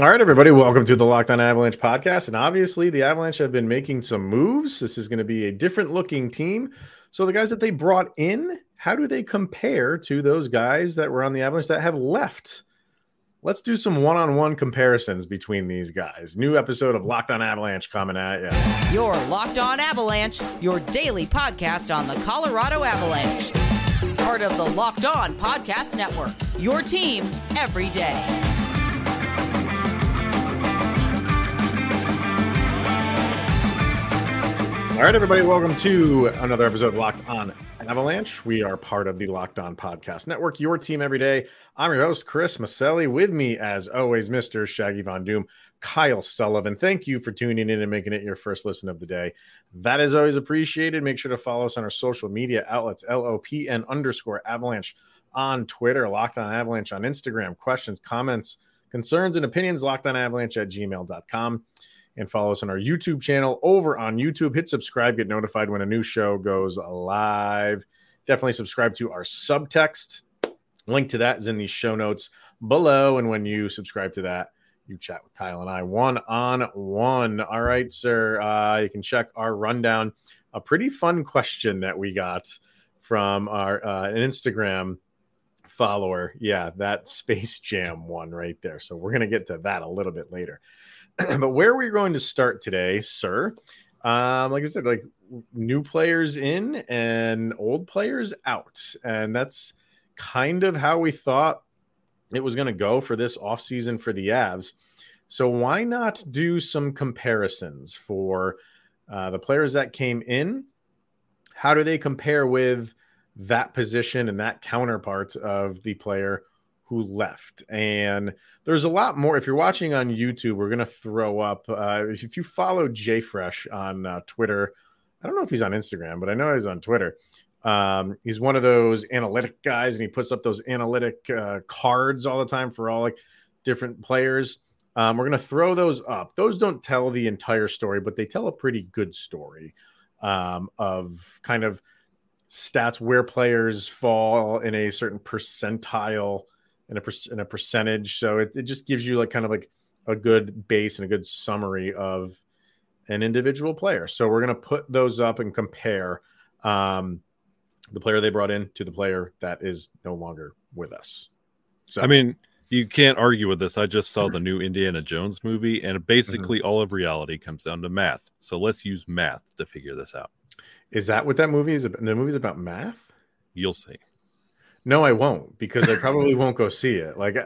All right, everybody, welcome to the Locked On Avalanche podcast. And obviously, the Avalanche have been making some moves. This is going to be a different looking team. So, the guys that they brought in, how do they compare to those guys that were on the Avalanche that have left? Let's do some one on one comparisons between these guys. New episode of Locked On Avalanche coming at you. Your Locked On Avalanche, your daily podcast on the Colorado Avalanche. Part of the Locked On Podcast Network, your team every day. All right, everybody, welcome to another episode of Locked On Avalanche. We are part of the Locked On Podcast Network, your team every day. I'm your host, Chris Maselli. With me, as always, Mr. Shaggy Von Doom, Kyle Sullivan. Thank you for tuning in and making it your first listen of the day. That is always appreciated. Make sure to follow us on our social media outlets, LOPN underscore Avalanche on Twitter, Locked On Avalanche on Instagram. Questions, comments, concerns, and opinions, Locked On Avalanche at gmail.com and follow us on our YouTube channel over on YouTube. Hit subscribe, get notified when a new show goes live. Definitely subscribe to our subtext. Link to that is in the show notes below. And when you subscribe to that, you chat with Kyle and I one on one. All right, sir. Uh, you can check our rundown. A pretty fun question that we got from our uh, an Instagram follower. Yeah, that Space Jam one right there. So we're gonna get to that a little bit later. but where we're going to start today, sir, um, like I said, like new players in and old players out. And that's kind of how we thought it was going to go for this offseason for the Avs. So why not do some comparisons for uh, the players that came in? How do they compare with that position and that counterpart of the player who left. And there's a lot more. If you're watching on YouTube, we're going to throw up. Uh, if you follow JFresh on uh, Twitter, I don't know if he's on Instagram, but I know he's on Twitter. Um, he's one of those analytic guys, and he puts up those analytic uh, cards all the time for all like different players. Um, we're going to throw those up. Those don't tell the entire story, but they tell a pretty good story um, of kind of stats where players fall in a certain percentile in a, in a percentage. So it, it just gives you like kind of like a good base and a good summary of an individual player. So we're going to put those up and compare um, the player they brought in to the player that is no longer with us. So I mean, you can't argue with this. I just saw the new Indiana Jones movie, and basically mm-hmm. all of reality comes down to math. So let's use math to figure this out. Is that what that movie is? About? The movie's about math. You'll see. No, I won't because I probably won't go see it. Like,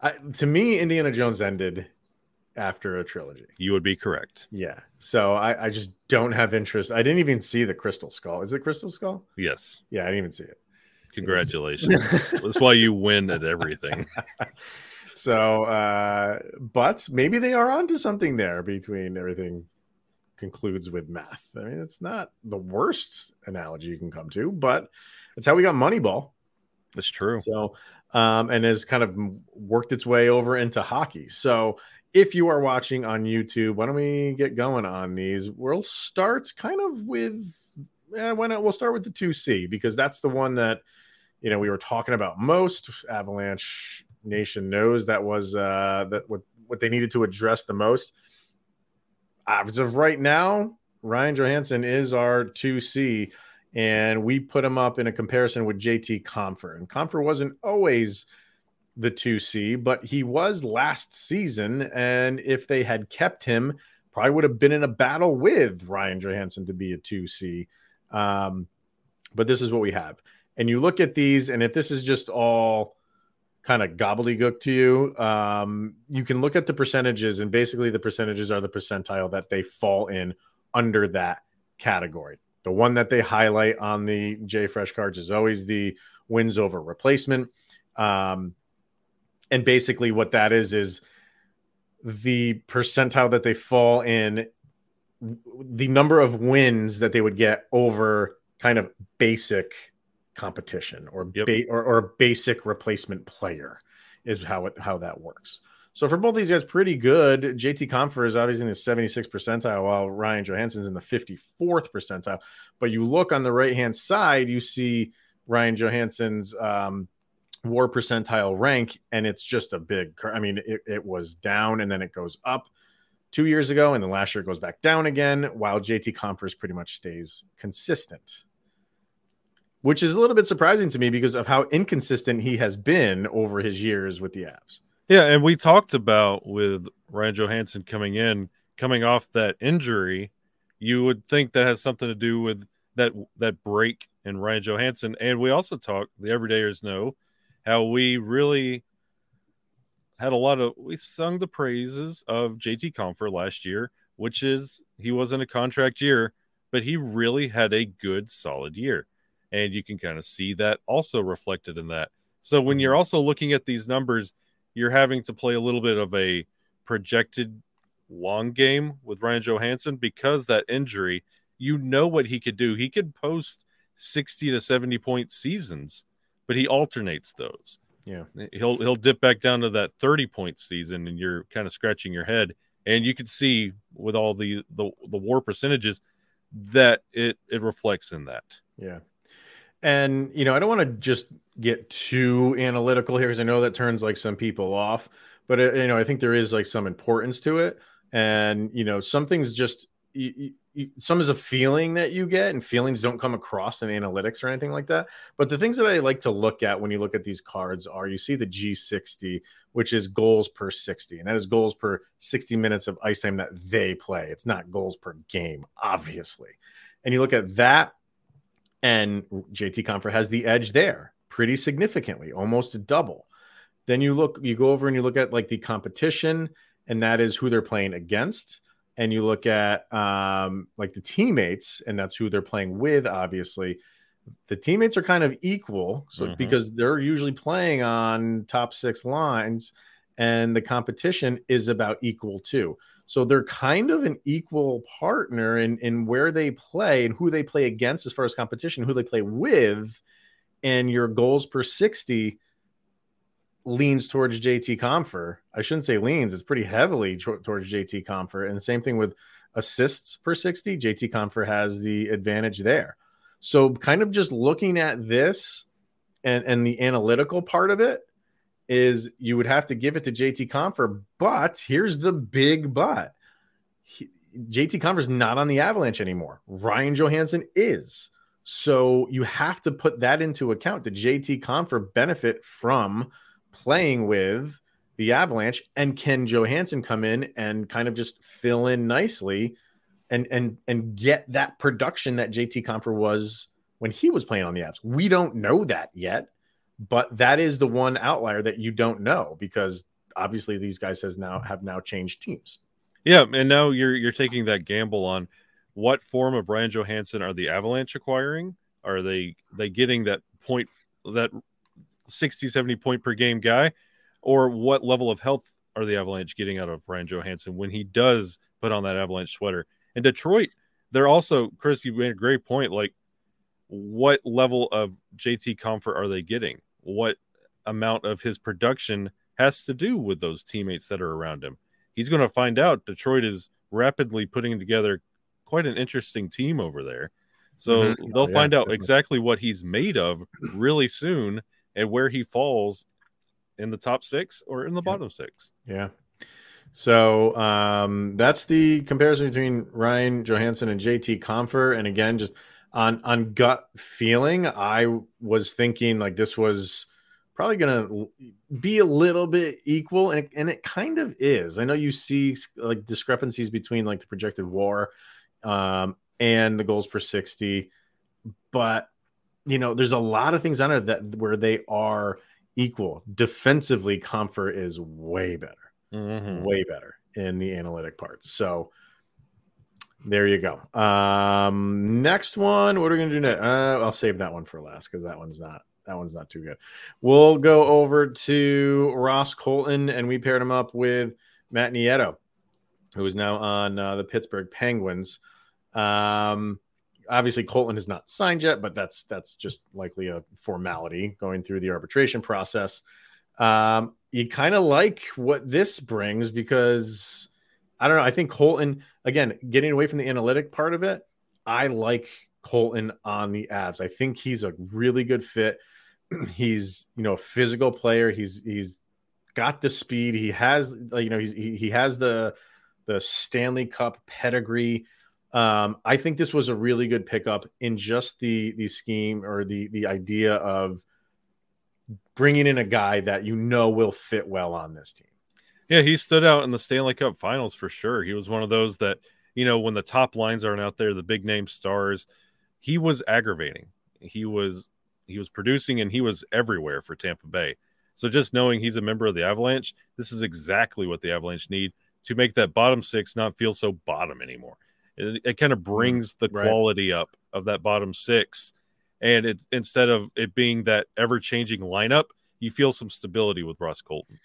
I, to me, Indiana Jones ended after a trilogy. You would be correct. Yeah. So I, I just don't have interest. I didn't even see the Crystal Skull. Is it Crystal Skull? Yes. Yeah, I didn't even see it. Congratulations. That's why you win at everything. so, uh, but maybe they are onto something there between everything concludes with math. I mean, it's not the worst analogy you can come to, but it's how we got Moneyball. That's true. So, um, and has kind of worked its way over into hockey. So, if you are watching on YouTube, why don't we get going on these? We'll start kind of with, eh, why not? We'll start with the 2C because that's the one that, you know, we were talking about most. Avalanche Nation knows that was uh, that what, what they needed to address the most. As of right now, Ryan Johansen is our 2C and we put him up in a comparison with JT Compher. And Compher wasn't always the 2C, but he was last season. And if they had kept him, probably would have been in a battle with Ryan Johansen to be a 2C. Um, but this is what we have. And you look at these, and if this is just all kind of gobbledygook to you, um, you can look at the percentages, and basically the percentages are the percentile that they fall in under that category. The one that they highlight on the J Fresh cards is always the wins over replacement. Um, and basically, what that is is the percentile that they fall in, the number of wins that they would get over kind of basic competition or yep. ba- or, or basic replacement player is how it how that works. So for both these guys, pretty good. JT Compher is obviously in the 76th percentile, while Ryan Johansen's in the 54th percentile. But you look on the right hand side, you see Ryan Johansen's um, war percentile rank, and it's just a big. I mean, it, it was down and then it goes up two years ago, and then last year it goes back down again, while JT Compher's pretty much stays consistent. Which is a little bit surprising to me because of how inconsistent he has been over his years with the Avs. Yeah, and we talked about with Ryan Johansen coming in, coming off that injury, you would think that has something to do with that that break in Ryan Johansen. And we also talked, the everydayers know how we really had a lot of we sung the praises of JT Compher last year, which is he wasn't a contract year, but he really had a good solid year. And you can kind of see that also reflected in that. So when you're mm-hmm. also looking at these numbers, you're having to play a little bit of a projected long game with Ryan Johansen because that injury, you know what he could do. He could post 60 to 70 point seasons, but he alternates those. Yeah. He'll he'll dip back down to that 30 point season and you're kind of scratching your head. And you can see with all the the, the war percentages that it it reflects in that. Yeah. And you know, I don't want to just get too analytical here because I know that turns like some people off, but uh, you know, I think there is like some importance to it. And you know, some things just you, some is a feeling that you get and feelings don't come across in analytics or anything like that. But the things that i like to look at when you look at these cards are you see the g60 which is goals per 60 and that is goals per 60 minutes of ice time that they play. It's not goals per game obviously. And you look at that and jt compher has the edge there pretty significantly almost a double then you look you go over and you look at like the competition and that is who they're playing against and you look at um, like the teammates, and that's who they're playing with, obviously, the teammates are kind of equal. So mm-hmm. because they're usually playing on top six lines, and the competition is about equal too. So they're kind of an equal partner in in where they play and who they play against as far as competition, who they play with, and your goals per 60 leans towards JT Compher. I shouldn't say leans; it's pretty heavily towards JT Compher. And same thing with assists per 60. JT Compher has the advantage there. So, kind of just looking at this and and the analytical part of it is you would have to give it to JT Compher, but here's the big but. He, JT Compher's not on the Avalanche anymore. Ryan Johansen is. So you have to put that into account. Did JT Compher benefit from playing with the Avalanche, and can Johansen come in and kind of just fill in nicely and and and get that production that JT Compher was when he was playing on the Avs? We don't know that yet, but that is the one outlier that you don't know because obviously these guys has now have now changed teams. Yeah, and now you're you're taking that gamble on what form of Ryan Johansen are the Avalanche acquiring? Are they they getting that point that 60, 70 point per game guy? Or what level of health are the Avalanche getting out of Ryan Johansen when he does put on that Avalanche sweater? And Detroit, they're also, Chris, you made a great point. Like, what level of JT Compher are they getting? What amount of his production has to do with those teammates that are around him? He's going to find out Detroit is rapidly putting together quite an interesting team over there. So mm-hmm. they'll oh, yeah, find out definitely. exactly what he's made of really soon and where he falls in the top six or in the bottom six. Yeah. So um, that's the comparison between Ryan Johansen and JT Compher. And again, just on on gut feeling, I was thinking like this was probably going to be a little bit equal, and it, and it kind of is. I know you see like discrepancies between like the projected WAR um, and the goals per sixty, but you know, there's a lot of things on it that where they are equal. Defensively, Compher is way better, mm-hmm. way better in the analytic parts. So there you go. Um, next one, what are we gonna do next? Uh, I'll save that one for last because that one's not that one's not too good. We'll go over to Ross Colton and we paired him up with Matt Nieto, who is now on uh, the Pittsburgh Penguins. Um, obviously Colton is not signed yet, but that's that's just likely a formality going through the arbitration process. Um, you kind of like what this brings because I don't know. I think Colton again getting away from the analytic part of it. I like Colton on the Avs. I think he's a really good fit. he's you know a physical player. He's he's got the speed. He has you know he's, he he has the the Stanley Cup pedigree. Um, I think this was a really good pickup in just the the scheme or the the idea of bringing in a guy that you know will fit well on this team. Yeah, he stood out in the Stanley Cup Finals for sure. He was one of those that you know when the top lines aren't out there, the big name stars, he was aggravating. He was he was producing and he was everywhere for Tampa Bay. So just knowing he's a member of the Avalanche, this is exactly what the Avalanche need to make that bottom six not feel so bottom anymore. It, it kind of mm-hmm. brings the right. quality up of that bottom six. And it instead of it being that ever changing lineup, you feel some stability with Ross Colton.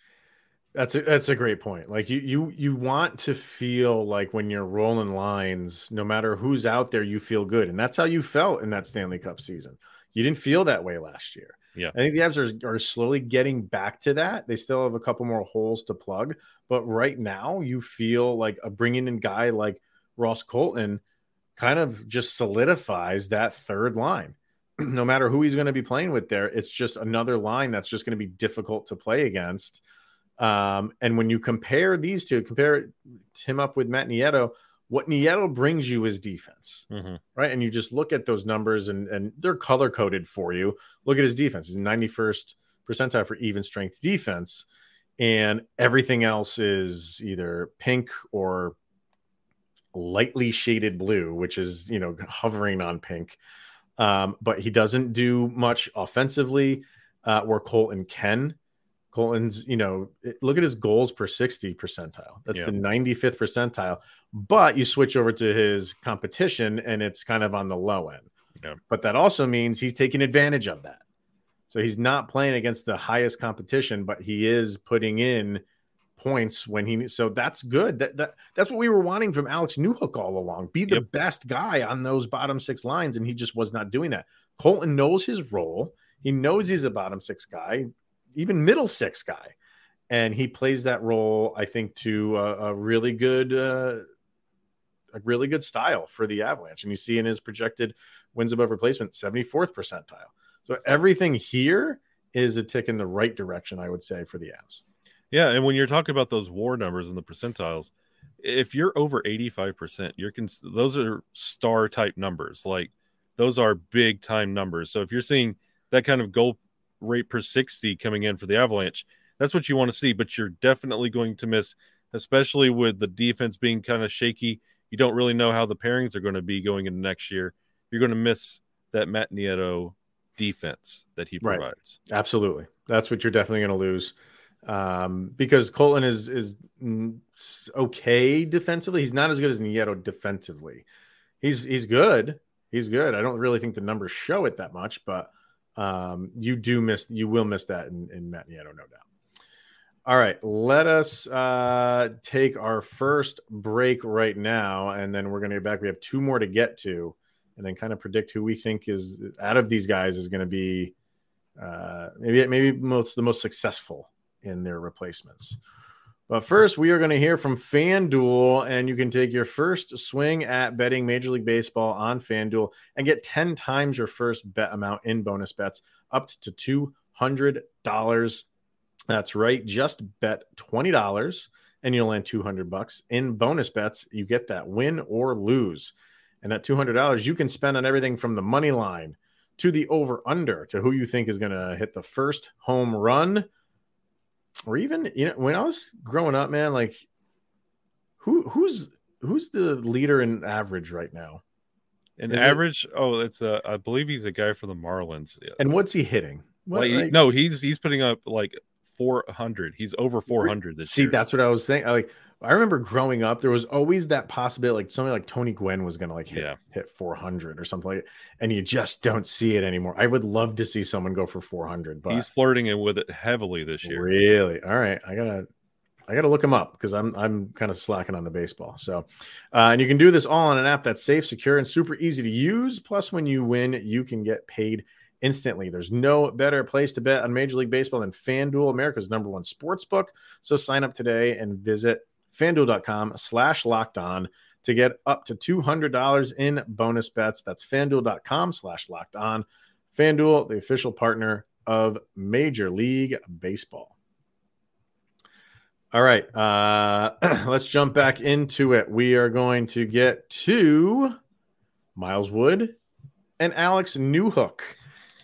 That's a, that's a great point. Like you you you want to feel like when you're rolling lines, no matter who's out there, you feel good, and that's how you felt in that Stanley Cup season. You didn't feel that way last year. Yeah, I think the Avs are, are slowly getting back to that. They still have a couple more holes to plug, but right now you feel like a bringing in guy like Ross Colton kind of just solidifies that third line. no matter who he's going to be playing with there, it's just another line that's just going to be difficult to play against. Um, and when you compare these two, compare him up with Matt Nieto, what Nieto brings you is defense, mm-hmm. right? And you just look at those numbers and, and they're color coded for you. Look at his defense. He's 91st percentile for even strength defense. And everything else is either pink or lightly shaded blue, which is, you know, hovering on pink. Um, but he doesn't do much offensively uh, where Colton can. Colton's, you know, look at his goals per 60 percentile. That's yeah. the 95th percentile. But you switch over to his competition and it's kind of on the low end. Yeah. But that also means he's taking advantage of that. So he's not playing against the highest competition, but he is putting in points when he so that's good. That, that that's what we were wanting from Alex Newhook all along. Be the yep. best guy on those bottom six lines, and he just was not doing that. Colton knows his role. He knows he's a bottom six guy, even middle six guy, and he plays that role. I think to a, a really good, uh, a really good style for the Avalanche, and you see in his projected wins above replacement, seventy fourth percentile. So everything here is a tick in the right direction, I would say, for the Avs. Yeah, and when you're talking about those war numbers and the percentiles, if you're over 85%, you're cons- those are star type numbers. Like those are big time numbers. So if you're seeing that kind of goal rate per 60 coming in for the Avalanche, that's what you want to see, but you're definitely going to miss especially with the defense being kind of shaky. You don't really know how the pairings are going to be going into next year. You're going to miss that Matt Nieto defense that he provides. Right. Absolutely. That's what you're definitely going to lose um, because Colton is is okay defensively. He's not as good as Nieto defensively. He's he's good. He's good. I don't really think the numbers show it that much, but um, you do miss you will miss that in, in Matt Nieto, no doubt. All right, let us uh, take our first break right now, and then we're going to get back. We have two more to get to, and then kind of predict who we think is out of these guys is going to be uh, maybe maybe most the most successful in their replacements. But first, we are going to hear from FanDuel, and you can take your first swing at betting Major League Baseball on FanDuel and get 10 times your first bet amount in bonus bets up to $200. That's right. Just bet $20 and you'll land 200 bucks in bonus bets. You get that win or lose. And that $200 you can spend on everything from the money line to the over under to who you think is going to hit the first home run or even you know when I was growing up, man, like who who's who's the leader in average right now? In Is average, it... oh, it's a I believe he's a guy for the Marlins. And what's he hitting? What, like, like... no, he's he's putting up like 400. He's over 400 this See, year. that's what I was saying. Like I remember growing up, there was always that possibility, like somebody like Tony Gwynn was going to like hit, yeah. hit 400 or something like and you just don't see it anymore. I would love to see someone go for 400, but he's flirting with it heavily this year. Really? All right. I got to, I got to look him up because I'm, I'm kind of slacking on the baseball. So, uh, and you can do this all on an app that's safe, secure, and super easy to use. Plus, when you win, you can get paid instantly. There's no better place to bet on Major League Baseball than FanDuel, America's number one sports book. So sign up today and visit fanduel.com slash locked on to get up to $200 in bonus bets. That's fanduel.com slash locked on. Fanduel, the official partner of Major League Baseball. All right, uh, let's jump back into it. We are going to get to Miles Wood and Alex Newhook.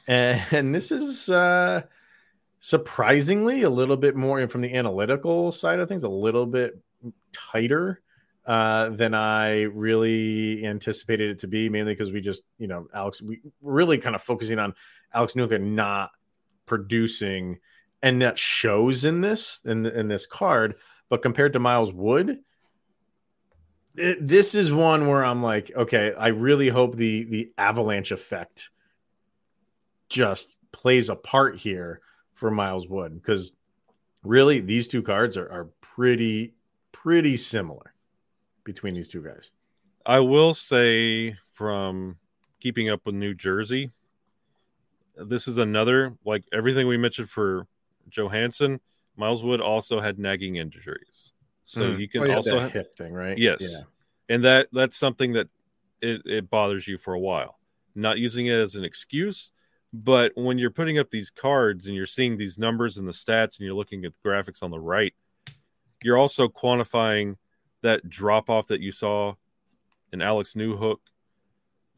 And this is uh, surprisingly a little bit more from the analytical side of things, a little bit tighter uh, than I really anticipated it to be, mainly because we just, you know, Alex, we really kind of focusing on Alex Newhook not producing, and that shows in this in, in this card. But compared to Miles Wood, it, this is one where I'm like, okay, I really hope the the avalanche effect just plays a part here for Miles Wood because really these two cards are, are pretty pretty similar between these two guys. I will say from keeping up with New Jersey, this is another like everything we mentioned for Johansen. Miles Wood also had nagging injuries, so mm. you can oh, also have hip thing, right? Yes, yeah. and that that's something that it, it bothers you for a while. Not using it as an excuse, but when you're putting up these cards and you're seeing these numbers and the stats, and you're looking at the graphics on the right, you're also quantifying that drop off that you saw in Alex Newhook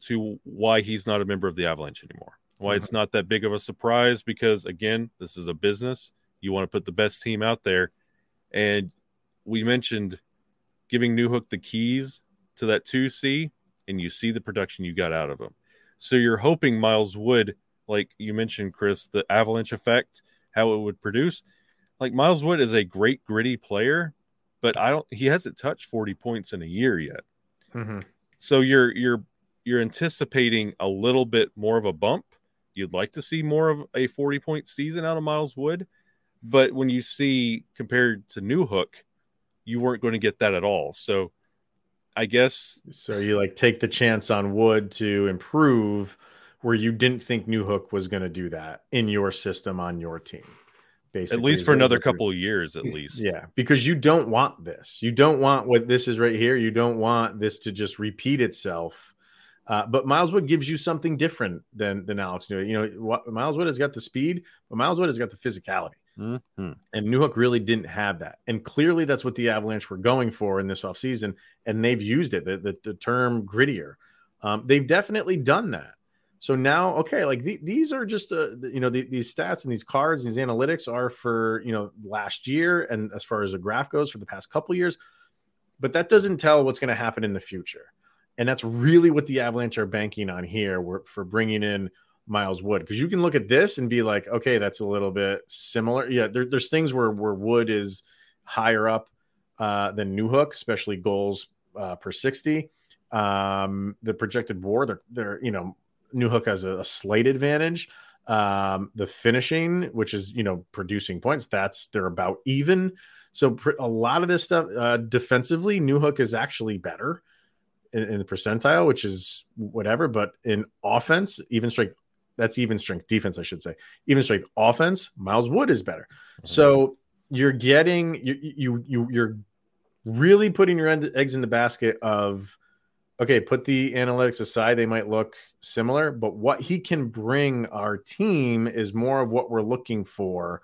to why he's not a member of the Avalanche anymore. Why mm-hmm. it's not that big of a surprise because again, this is a business. You want to put the best team out there. And we mentioned giving Newhook the keys to that 2C and you see the production you got out of him. So you're hoping Miles Wood, like you mentioned, Chris, the avalanche effect, how it would produce. Like Miles Wood is a great gritty player, but I don't. He hasn't touched forty points in a year yet. Mm-hmm. So you're you're you're anticipating a little bit more of a bump. You'd like to see more of a forty point season out of Miles Wood, but when you see compared to Newhook, you weren't going to get that at all. So I guess so. You like take the chance on Wood to improve where you didn't think Newhook was going to do that in your system on your team basically. At least for another couple of years, at least. Yeah, because you don't want this. You don't want what this is right here. You don't want this to just repeat itself. Uh, but Miles Wood gives you something different than than Alex Newhook. You know, what, Miles Wood has got the speed, but Miles Wood has got the physicality. Mm-hmm. And Newhook really didn't have that. And clearly that's what the Avalanche were going for in this offseason. And they've used it, the, the, the term grittier. Um, they've definitely done that. So now, okay, like the, these are just uh, you know the, these stats and these cards, these analytics are for you know last year, and as far as the graph goes, for the past couple years. But that doesn't tell what's going to happen in the future, and that's really what the Avalanche are banking on here for bringing in Miles Wood because you can look at this and be like, okay, that's a little bit similar. Yeah, there, there's things where where Wood is higher up uh, than Newhook, especially goals uh, per sixty. Um, the projected WAR, they're they're you know Newhook has a, a slight advantage. Um, the finishing, which is you know producing points, that's they're about even. So pr- a lot of this stuff uh, defensively, Newhook is actually better in, in, the percentile, which is whatever. But in offense, even strength, that's even strength defense, I should say. Even strength offense, Miles Wood is better. Mm-hmm. So you're getting you you you you're really putting your eggs in the basket of okay, put the analytics aside, they might look similar, but what he can bring our team is more of what we're looking for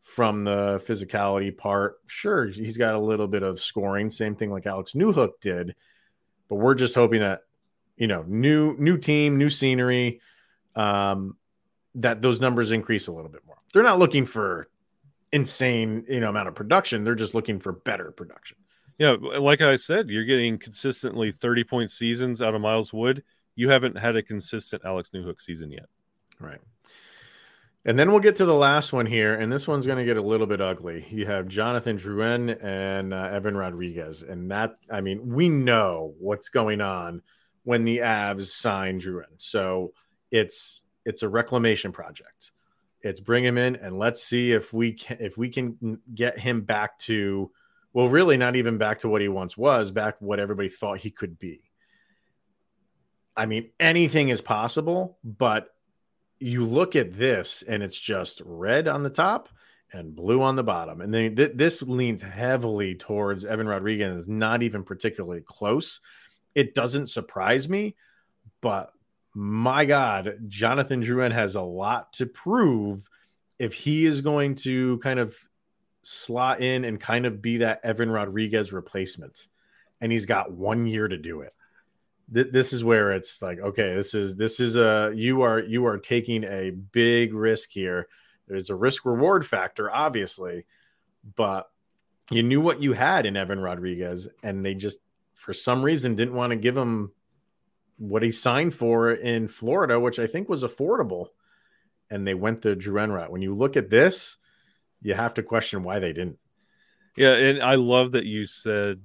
from the physicality part. Sure, he's got a little bit of scoring, same thing like Alex Newhook did, but we're just hoping that you know, new new team, new scenery, um, that those numbers increase a little bit more. They're not looking for insane, you know, amount of production. They're just looking for better production. Yeah, like I said, you're getting consistently 30 point seasons out of Miles Wood. You haven't had a consistent Alex Newhook season yet. Right. And then we'll get to the last one here, and this one's going to get a little bit ugly. You have Jonathan Drouin and uh, Evan Rodrigues, and that I mean, we know what's going on when the Avs sign Drouin. So it's it's a reclamation project. It's bring him in and let's see if we can if we can get him back to well, really not even back to what he once was, back what everybody thought he could be. I mean, anything is possible, but you look at this and it's just red on the top and blue on the bottom. And then th- this leans heavily towards Evan Rodrigues, not even particularly close. It doesn't surprise me, but my God, Jonathan Drouin has a lot to prove if he is going to kind of slot in and kind of be that Evan Rodrigues replacement, and he's got one year to do it. Th- this is where it's like, okay, this is this is a you are you are taking a big risk here. There's a risk reward factor, obviously, but you knew what you had in Evan Rodrigues, and they just for some reason didn't want to give him what he signed for in Florida, which I think was affordable. And they went the Drew route. When you look at this, you have to question why they didn't. Yeah, and I love that you said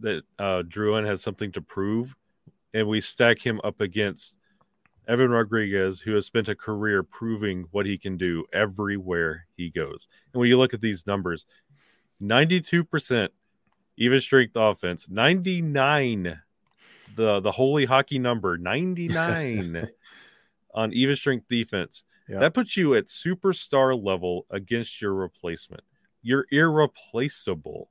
that uh, Drouin has something to prove, and we stack him up against Evan Rodrigues, who has spent a career proving what he can do everywhere he goes. And when you look at these numbers, 92% even strength offense, 99 the the holy hockey number 99 on even strength defense. Yep. That puts you at superstar level against your replacement. You're irreplaceable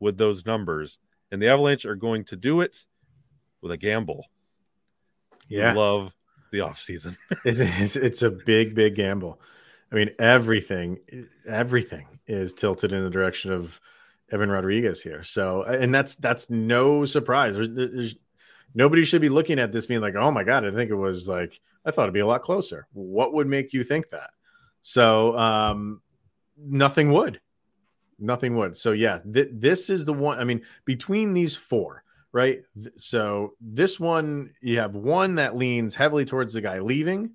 with those numbers, and the Avalanche are going to do it with a gamble. Yeah, we love the offseason. it's, it's it's a big big gamble. I mean, everything everything is tilted in the direction of Evan Rodrigues here. So, and that's that's no surprise. There's, there's nobody should be looking at this being like, oh my God, I think it was like, I thought it'd be a lot closer. What would make you think that? So, um, nothing would. Nothing would. So, yeah, th- this is the one. I mean, between these four, right? So, this one, you have one that leans heavily towards the guy leaving.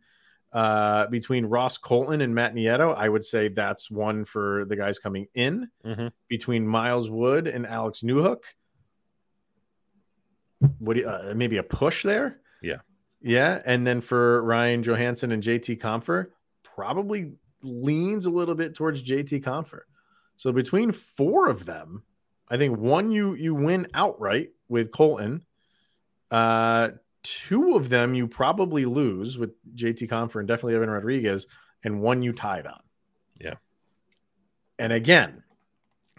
Uh, between Ross Colton and Matt Nieto, I would say that's one for the guys coming in. Mm-hmm. Between Miles Wood and Alex Newhook, what do you, uh, maybe a push there? Yeah. Yeah. And then for Ryan Johansen and JT Compher, probably leans a little bit towards JT Compher. So between four of them, I think one you you win outright with Colton. Uh, two of them you probably lose with JT Compher and definitely Evan Rodrigues, and one you tied on. Yeah. And again,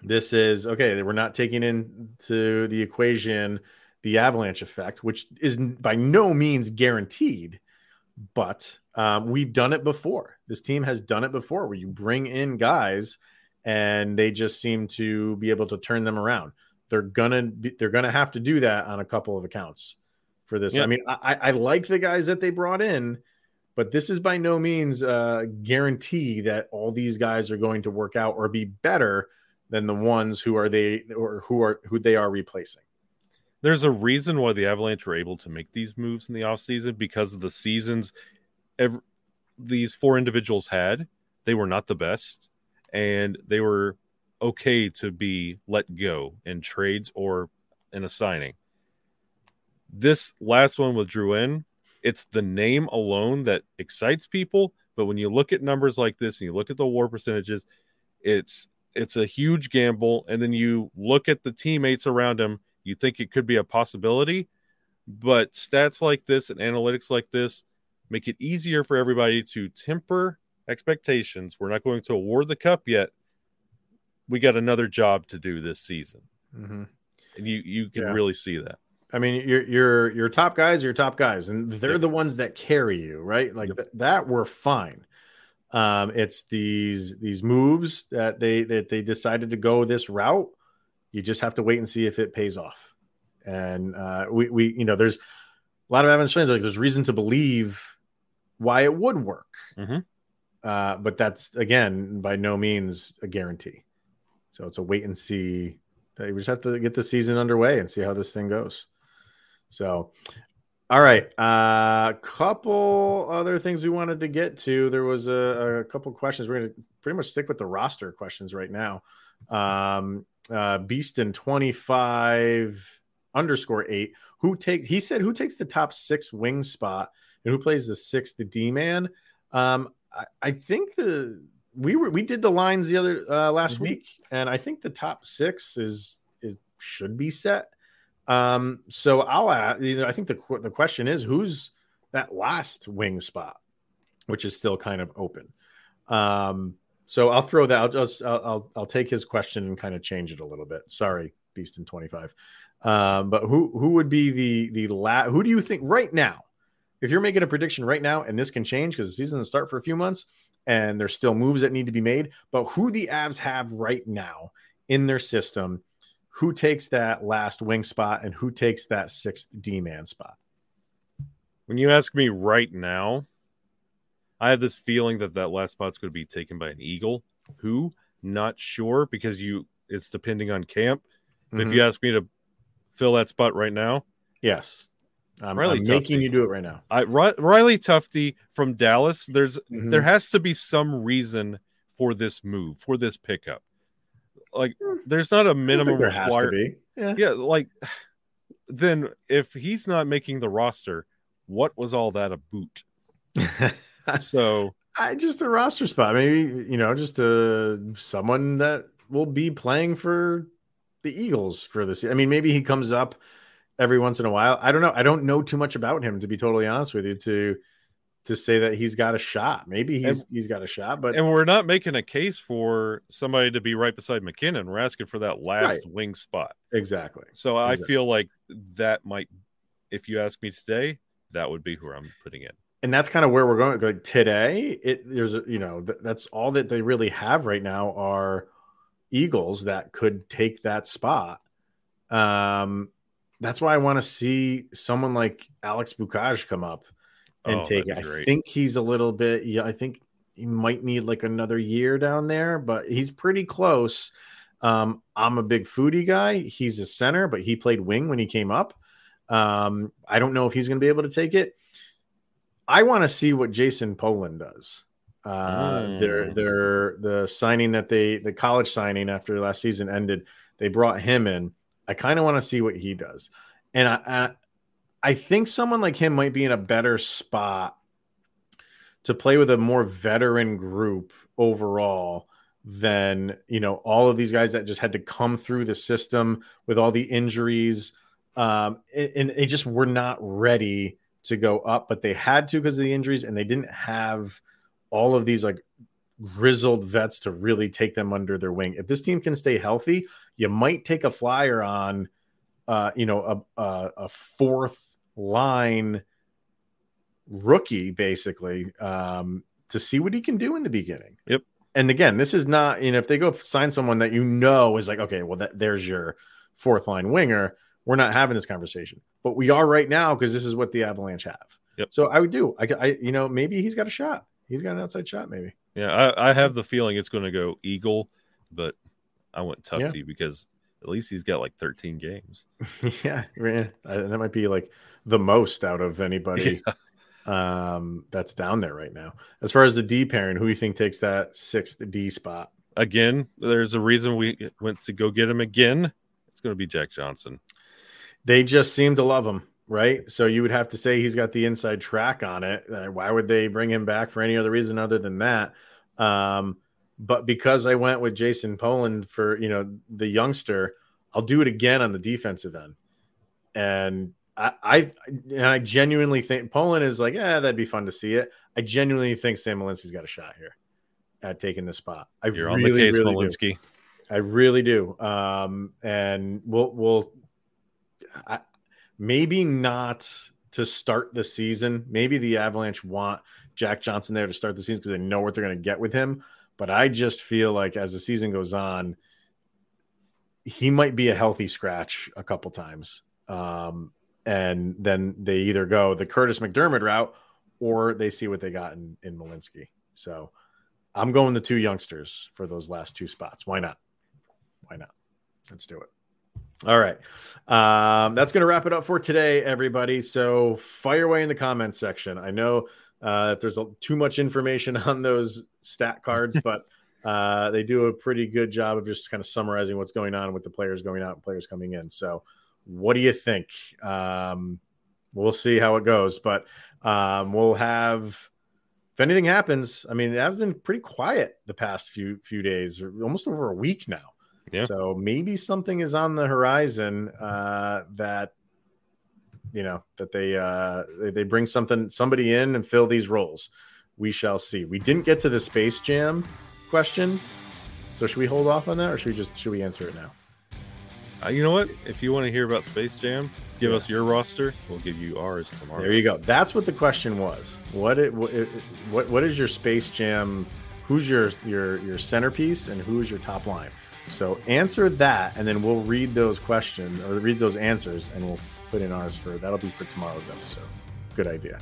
this is okay. We're not taking into the equation the avalanche effect, which is by no means guaranteed, but um, we've done it before. This team has done it before where you bring in guys and they just seem to be able to turn them around. They're gonna be, they're gonna have to do that on a couple of accounts for this. Yeah. I mean, I, I like the guys that they brought in, but this is by no means a guarantee that all these guys are going to work out or be better than the ones who are they or who are who they are replacing there's a reason why the Avalanche were able to make these moves in the offseason because of the seasons every, these four individuals had. They were not the best, and they were okay to be let go in trades or in a signing. This last one with Drouin, it's the name alone that excites people. But when you look at numbers like this and you look at the war percentages, it's it's a huge gamble. And then you look at the teammates around him you think it could be a possibility, but stats like this and analytics like this make it easier for everybody to temper expectations. We're not going to award the cup yet. We got another job to do this season, mm-hmm. and you you can yeah. really see that. I mean, your your your top guys, your top guys, and they're yep. the ones that carry you, right? Like yep. th- that, we're fine. Um, it's these these moves that they that they decided to go this route you just have to wait and see if it pays off. And uh, we, we, you know, there's a lot of evidence like there's reason to believe why it would work. Mm-hmm. Uh, but that's again by no means a guarantee. So it's a wait and see. We just have to get the season underway and see how this thing goes. So, all right, a uh, couple other things we wanted to get to. There was a, a couple questions. We're going to pretty much stick with the roster questions right now. Um, uh, Beaston 25 underscore eight. Who takes, he said, who takes the top six wing spot and who plays the sixth, the D man? Um, I, I, think the, we were, we did the lines the other, uh, last mm-hmm. week, and I think the top six is, is should be set. Um, so I'll add, you know, I think the, the question is who's that last wing spot, which is still kind of open. Um, so I'll throw that. I'll just I'll I'll, I'll take his question and kind of change it a little bit. Sorry, Beast in twenty five. Um, but who who would be the the la- Who do you think right now? If you're making a prediction right now, and this can change because the season will start for a few months, and there's still moves that need to be made. But who the Avs have right now in their system, who takes that last wing spot and who takes that sixth D man spot? When you ask me right now, I have this feeling that that last spot's going to be taken by an Eagle. Who? Not sure because you it's depending on camp. But Mhm. if you ask me to fill that spot right now, Yes. I'm, Riley I'm making you do it right now. I Riley Tufte from Dallas. There's Mhm. there has to be some reason for this move for this pickup. Like Hmm. there's not a don't think minimum there has to be. Yeah. Yeah, like then if he's not making the roster, what was all that a boot? So I just a roster spot, maybe you know, just uh someone that will be playing for the Eagles for this. I mean, maybe he comes up every once in a while. I don't know. I don't know too much about him to be totally honest with you to to say that he's got a shot. Maybe he's he's got a shot, but and we're not making a case for somebody to be right beside MacKinnon. We're asking for that last wing spot. exactly. So I Exactly. feel like that might, if you ask me today, that would be who I'm putting in. and that's kind of where we're going. Like today, it there's a you know th- that's all that they really have right now are Eagles that could take that spot. Um, that's why I want to see someone like Alex Bukaj come up and Oh, take it. that'd I think he's a little bit. Yeah, I think he might need like another year down there, but he's pretty close. Um, I'm a big foodie guy. He's a center, but he played wing when he came up. Um, I don't know if he's going to be able to take it. I want to see what Jason Polin does. Uh, their Mm. their the signing that they the college signing after last season ended, they brought him in. I kind of want to see what he does, and I, I I think someone like him might be in a better spot to play with a more veteran group overall than you know all of these guys that just had to come through the system with all the injuries. Um, and, and they just were not ready to go up, but they had to because of the injuries, and they didn't have all of these like grizzled vets to really take them under their wing. If this team can stay healthy, you might take a flyer on, uh, you know, a, a, a fourth line rookie basically um, to see what he can do in the beginning. Yep. And again, this is not you know if they go sign someone that you know is like okay, well that there's your fourth line winger. We're not having this conversation, but we are right now because this is what the Avalanche have. Yep. So I would do. I, I you know maybe he's got a shot. He's got an outside shot maybe. Yeah, I, I have the feeling it's going to go Eagle, but I went Tufte because at least he's got like 13 games. yeah, yeah. Uh, that might be like the most out of anybody um, that's down there right now. As far as the D pairing, who do you think takes that sixth D spot? Again, there's a reason we went to go get him again. It's going to be Jack Johnson. They just seem to love him, right? So you would have to say he's got the inside track on it. Uh, why would they bring him back for any other reason other than that? Um, but because I went with Jason Polin for you know the youngster, I'll do it again on the defensive end. And I, I and I genuinely think Polin is like, yeah, that'd be fun to see it. I genuinely think Sam Malinski's got a shot here at taking the spot. I You're on really, the case, really do. Malinski. I really do. Um, and we'll we'll I, maybe not to start the season. Maybe the Avalanche want Jack Johnson there to start the season because they know what they're going to get with him. But I just feel like as the season goes on, he might be a healthy scratch a couple times. Um, and then they either go the Kurtis MacDermid route or they see what they got in, in Malinski. So I'm going the two youngsters for those last two spots. Why not? Why not? Let's do it. All right. Um, that's going to wrap it up for today, everybody. So fire away in the comments section. I know uh, if there's a, too much information on those stat cards, but uh, they do a pretty good job of just kind of summarizing what's going on with the players going out and players coming in. So, what do you think? Um, we'll see how it goes, but um, we'll have if anything happens. I mean, I've been pretty quiet the past few few days, or almost over a week now. Yeah. So maybe something is on the horizon uh, that you know that they uh, they, they bring something somebody in and fill these roles. We shall see. We didn't get to the Space Jam question, so should we hold off on that, or should we just should we answer it now? Uh, you know what? If you want to hear about Space Jam, give us your roster. We'll give you ours tomorrow. There you go. That's what the question was. What it, what it- what what is your Space Jam? Who's your your your centerpiece and who's your top line? So answer that, and then we'll read those questions or read those answers, and we'll put in ours for that'll be for tomorrow's episode. Good idea.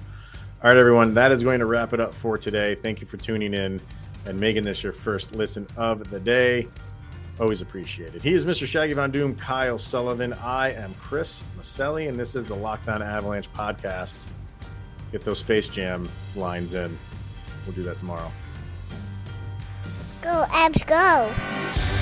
All right, everyone. That is going to wrap it up for today. Thank you for tuning in and making this your first listen of the day. Always appreciated. He is Mr. Shaggy Von Doom, Kyle Sullivan. I am Chris Maselli, and this is the Locked On Avalanche podcast. Get those Space Jam lines in. We'll do that tomorrow. Go, Avs, go.